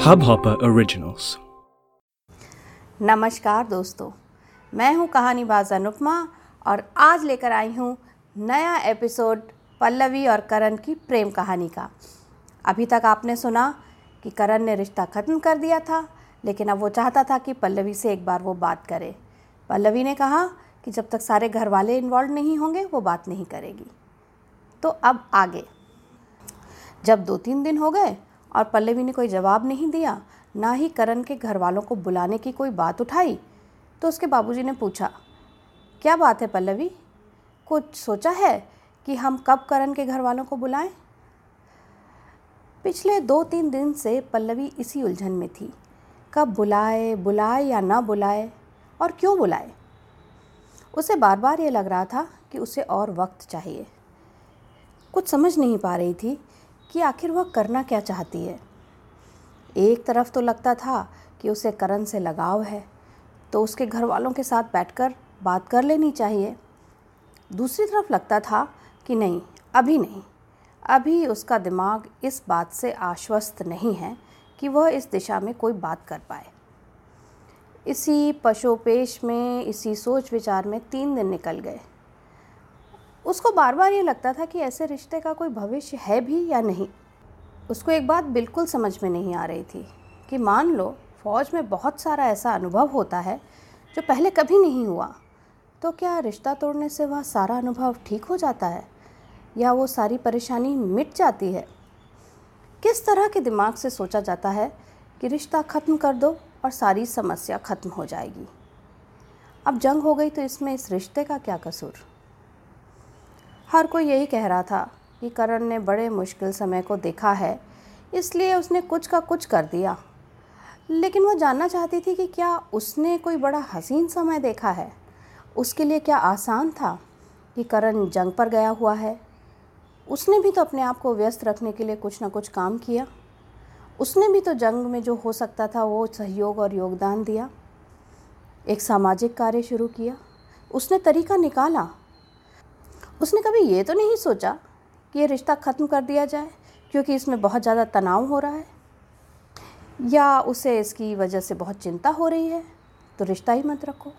Hubhopper Originals. नमस्कार दोस्तों, मैं हूँ कहानीबाज अनुपमा और आज लेकर आई हूँ नया एपिसोड पल्लवी और करण की प्रेम कहानी का। अभी तक आपने सुना कि करण ने रिश्ता ख़त्म कर दिया था, लेकिन अब वो चाहता था कि पल्लवी से एक बार वो बात करे। पल्लवी ने कहा कि जब तक सारे घर वाले इन्वॉल्व नहीं होंगे, वो बात नहीं करेगी। तो अब आगे। जब दो तीन दिन हो गए और पल्लवी ने कोई जवाब नहीं दिया, ना ही करण के घर वालों को बुलाने की कोई बात उठाई तो उसके बाबूजी ने पूछा, क्या बात है पल्लवी? कुछ सोचा है कि हम कब करण के घर वालों को बुलाएँ? पिछले दो तीन दिन से पल्लवी इसी उलझन में थी, कब बुलाए बुलाए या ना बुलाए और क्यों बुलाए। उसे बार बार ये लग रहा था कि उसे और वक्त चाहिए। कुछ समझ नहीं पा रही थी कि आखिर वह करना क्या चाहती है? एक तरफ़ तो लगता था कि उसे करण से लगाव है तो उसके घर वालों के साथ बैठकर बात कर लेनी चाहिए। दूसरी तरफ़ लगता था कि नहीं, अभी नहीं। अभी उसका दिमाग इस बात से आश्वस्त नहीं है कि वह इस दिशा में कोई बात कर पाए। इसी पशोपेश में, इसी सोच विचार में तीन दिन निकल गए। उसको बार बार ये लगता था कि ऐसे रिश्ते का कोई भविष्य है भी या नहीं। उसको एक बात बिल्कुल समझ में नहीं आ रही थी कि मान लो, फ़ौज में बहुत सारा ऐसा अनुभव होता है जो पहले कभी नहीं हुआ तो क्या रिश्ता तोड़ने से वह सारा अनुभव ठीक हो जाता है? या वो सारी परेशानी मिट जाती है? किस तरह के दिमाग से सोचा जाता है कि रिश्ता ख़त्म कर दो और सारी समस्या ख़त्म हो जाएगी? अब जंग हो गई तो इसमें इस रिश्ते का क्या कसूर? हर कोई यही कह रहा था कि करण ने बड़े मुश्किल समय को देखा है, इसलिए उसने कुछ का कुछ कर दिया। लेकिन वो जानना चाहती थी कि क्या उसने कोई बड़ा हसीन समय देखा है? उसके लिए क्या आसान था कि करण जंग पर गया हुआ है? उसने भी तो अपने आप को व्यस्त रखने के लिए कुछ ना कुछ काम किया। उसने भी तो जंग में जो हो सकता था वो सहयोग और योगदान दिया। एक सामाजिक कार्य शुरू किया। उसने तरीका निकाला। उसने कभी ये तो नहीं सोचा कि ये रिश्ता ख़त्म कर दिया जाए, क्योंकि इसमें बहुत ज़्यादा तनाव हो रहा है? या उसे इसकी वजह से बहुत चिंता हो रही है? तो रिश्ता ही मत रखो।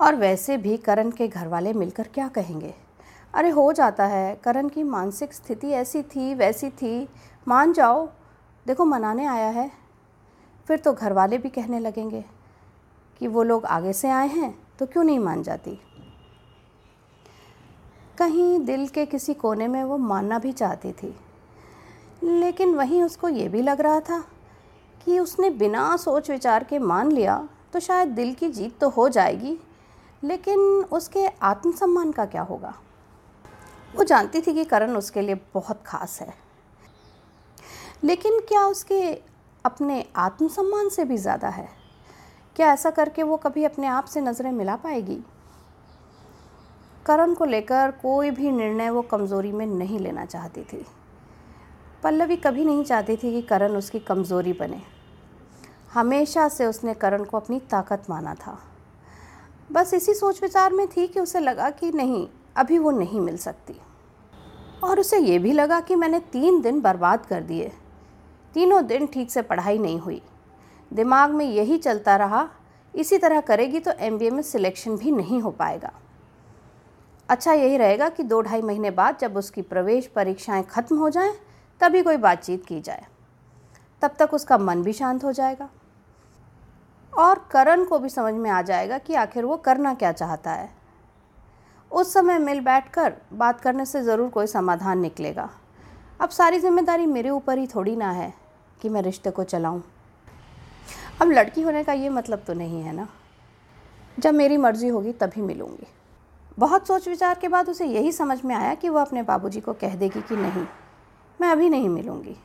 और वैसे भी करण के घर वाले मिलकर क्या कहेंगे? अरे, हो जाता है। करण की मानसिक स्थिति ऐसी थी, वैसी थी। मान जाओ। देखो, मनाने आया है। फिर तो घर वाले भी कहने लगेंगे कि वो लोग आगे से आए हैं तो क्यों नहीं मान जाती? कहीं दिल के किसी कोने में वो मानना भी चाहती थी। लेकिन वहीं उसको ये भी लग रहा था कि उसने बिना सोच विचार के मान लिया तो शायद दिल की जीत तो हो जाएगी, लेकिन उसके आत्मसम्मान का क्या होगा? वो जानती थी कि करण उसके लिए बहुत ख़ास है। लेकिन क्या उसके अपने आत्मसम्मान से भी ज़्यादा है? क्या ऐसा करके वो कभी अपने आप से नज़रें मिला पाएगी? करण को लेकर कोई भी निर्णय वो कमज़ोरी में नहीं लेना चाहती थी। पल्लवी कभी नहीं चाहती थी कि करण उसकी कमज़ोरी बने। हमेशा से उसने करण को अपनी ताकत माना था। बस इसी सोच विचार में थी कि उसे लगा कि नहीं, अभी वो नहीं मिल सकती। और उसे ये भी लगा कि मैंने तीन दिन बर्बाद कर दिए। तीनों दिन ठीक से पढ़ाई नहीं हुई। दिमाग में यही चलता रहा, इसी तरह करेगी तो एमबीए में सिलेक्शन भी नहीं हो पाएगा। अच्छा यही रहेगा कि दो ढाई महीने बाद जब उसकी प्रवेश परीक्षाएँ ख़त्म हो जाएँ, तभी कोई बातचीत की जाए। तब तक उसका मन भी शांत हो जाएगा। और करण को भी समझ में आ जाएगा कि आखिर वो करना क्या चाहता है। उस समय मिल बैठ कर बात करने से ज़रूर कोई समाधान निकलेगा। अब सारी ज़िम्मेदारी मेरे ऊपर ही थोड़ी ना है कि मैं रिश्ते को चलाऊं। अब लड़की होने का ये मतलब तो नहीं है ना? जब मेरी मर्ज़ी होगी तभी मिलूँगी। बहुत सोच विचार के बाद उसे यही समझ में आया कि वह अपने बाबूजी को कह देगी कि नहीं, मैं अभी नहीं मिलूँगी।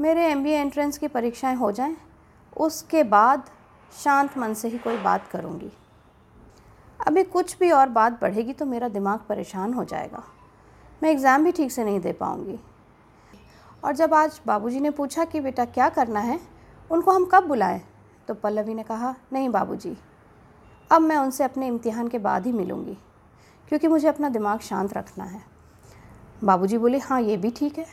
मेरे एम बी एंट्रेंस की परीक्षाएँ हो जाएँ, उसके बाद शांत मन से ही कोई बात करूँगी। अभी कुछ भी और बात बढ़ेगी तो मेरा दिमाग परेशान हो जाएगा। मैं एग्ज़ाम भी ठीक से नहीं दे पाऊँगी। और जब आज बाबूजी ने पूछा कि बेटा क्या करना है, उनको हम कब बुलाएँ तो पल्लवी ने कहा, नहीं बाबूजी, अब मैं उनसे अपने इम्तिहान के बाद ही मिलूँगी। क्योंकि मुझे अपना दिमाग शांत रखना है। बाबूजी बोले हाँ ये भी ठीक है।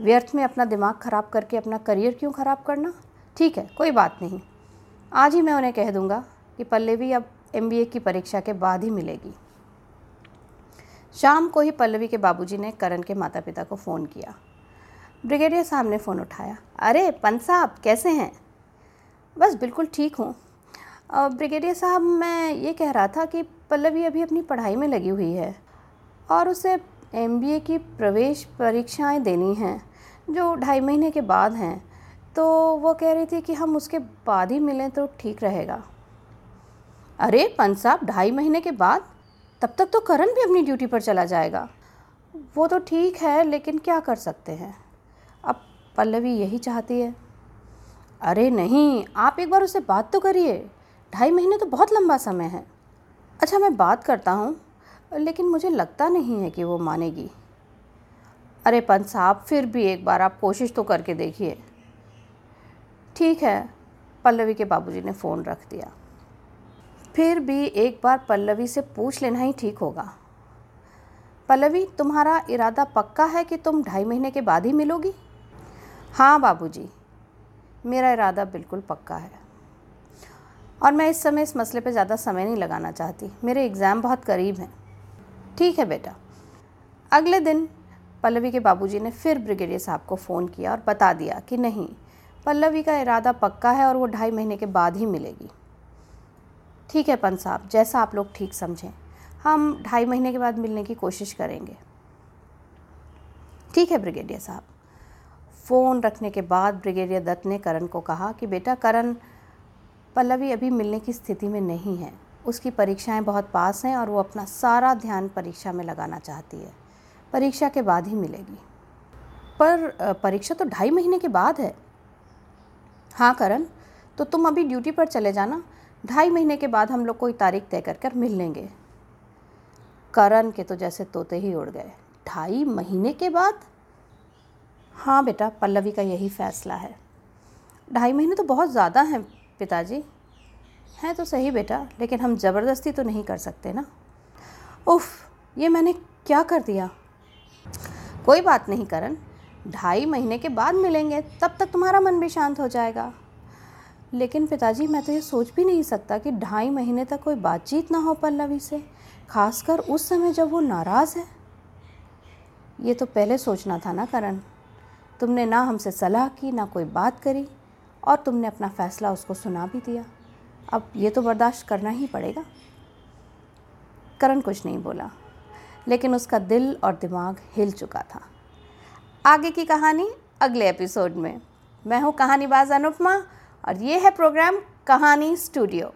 व्यर्थ में अपना दिमाग ख़राब करके अपना करियर क्यों ख़राब करना? ठीक है, कोई बात नहीं। आज ही मैं उन्हें कह दूँगा कि पल्लवी अब एमबीए की परीक्षा के बाद ही मिलेगी। शाम को ही पल्लवी के बाबूजी ने करण के माता पिता को फ़ोन किया। ब्रिगेडियर साहब ने फ़ोन उठाया। अरे, पंत साहब, कैसे हैं? बस बिल्कुल ठीक हूँ। ब्रिगेडियर साहब, मैं ये कह रहा था कि पल्लवी अभी अपनी पढ़ाई में लगी हुई है और उसे एमबीए की प्रवेश परीक्षाएँ देनी हैं, जो ढाई महीने के बाद हैं। तो वो कह रही थी कि हम उसके बाद ही मिलें तो ठीक रहेगा। अरे, पंत साहब, ढाई महीने के बाद? तब तक तो करण भी अपनी ड्यूटी पर चला जाएगा। वो तो ठीक है, लेकिन क्या कर सकते हैं? अब पल्लवी यही चाहती है। अरे नहीं, आप एक बार उससे बात तो करिए। ढाई महीने तो बहुत लंबा समय है। अच्छा मैं बात करता हूँ, लेकिन मुझे लगता नहीं है कि वो मानेगी। अरे, पंत साहब, फिर भी एक बार आप कोशिश तो करके देखिए। ठीक है, पल्लवी के बाबूजी ने फ़ोन रख दिया। फिर भी एक बार पल्लवी से पूछ लेना ही ठीक होगा। पल्लवी, तुम्हारा इरादा पक्का है कि तुम ढाई महीने के बाद ही मिलोगी? हाँ बाबूजी, मेरा इरादा बिल्कुल पक्का है। और मैं इस समय इस मसले पे ज़्यादा समय नहीं लगाना चाहती। मेरे एग्ज़ाम बहुत करीब हैं। ठीक है बेटा। अगले दिन पल्लवी के बाबूजी ने फिर ब्रिगेडियर साहब को फ़ोन किया और बता दिया कि नहीं, पल्लवी का इरादा पक्का है और वो ढाई महीने के बाद ही मिलेगी। ठीक है पंत साहब, जैसा आप लोग ठीक समझें। हम ढाई महीने के बाद मिलने की कोशिश करेंगे। ठीक है ब्रिगेडियर साहब। फ़ोन रखने के बाद ब्रिगेडियर दत्त ने करण को कहा कि बेटा करण पल्लवी अभी मिलने की स्थिति में नहीं है। उसकी परीक्षाएँ बहुत पास हैं और वो अपना सारा ध्यान परीक्षा में लगाना चाहती है। परीक्षा के बाद ही मिलेगी। पर परीक्षा तो ढाई महीने के बाद है। हाँ करण तो तुम अभी ड्यूटी पर चले जाना। ढाई महीने के बाद हम लोग कोई तारीख तय कर कर मिल लेंगे। करण के तो जैसे तोते ही उड़ गए। ढाई महीने के बाद? हाँ बेटा, पल्लवी का यही फैसला है। ढाई महीने तो बहुत ज़्यादा हैं। पिताजी। हैं तो सही बेटा, लेकिन हम ज़बरदस्ती तो नहीं कर सकते ना। उफ, ये मैंने क्या कर दिया? कोई बात नहीं करण, ढाई महीने के बाद मिलेंगे, तब तक तुम्हारा मन भी शांत हो जाएगा। लेकिन पिताजी, मैं तो ये सोच भी नहीं सकता कि ढाई महीने तक कोई बातचीत ना हो पल्लवी से, खासकर उस समय जब वो नाराज़ है। ये तो पहले सोचना था ना करण। तुमने ना हमसे सलाह की, ना कोई बात करी। और तुमने अपना फ़ैसला उसको सुना भी दिया। अब ये तो बर्दाश्त करना ही पड़ेगा। करण कुछ नहीं बोला, लेकिन उसका दिल और दिमाग हिल चुका था। आगे की कहानी अगले एपिसोड में। मैं हूँ कहानीबाज अनुपमा और ये है प्रोग्राम कहानी स्टूडियो।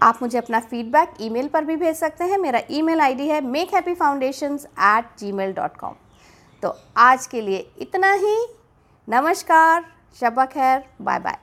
आप मुझे अपना फीडबैक ईमेल पर भी भेज सकते हैं। मेरा ईमेल आईडी है make happy foundation at gmail dot com तो आज के लिए इतना ही। नमस्कार शबा खैर बाय बाय।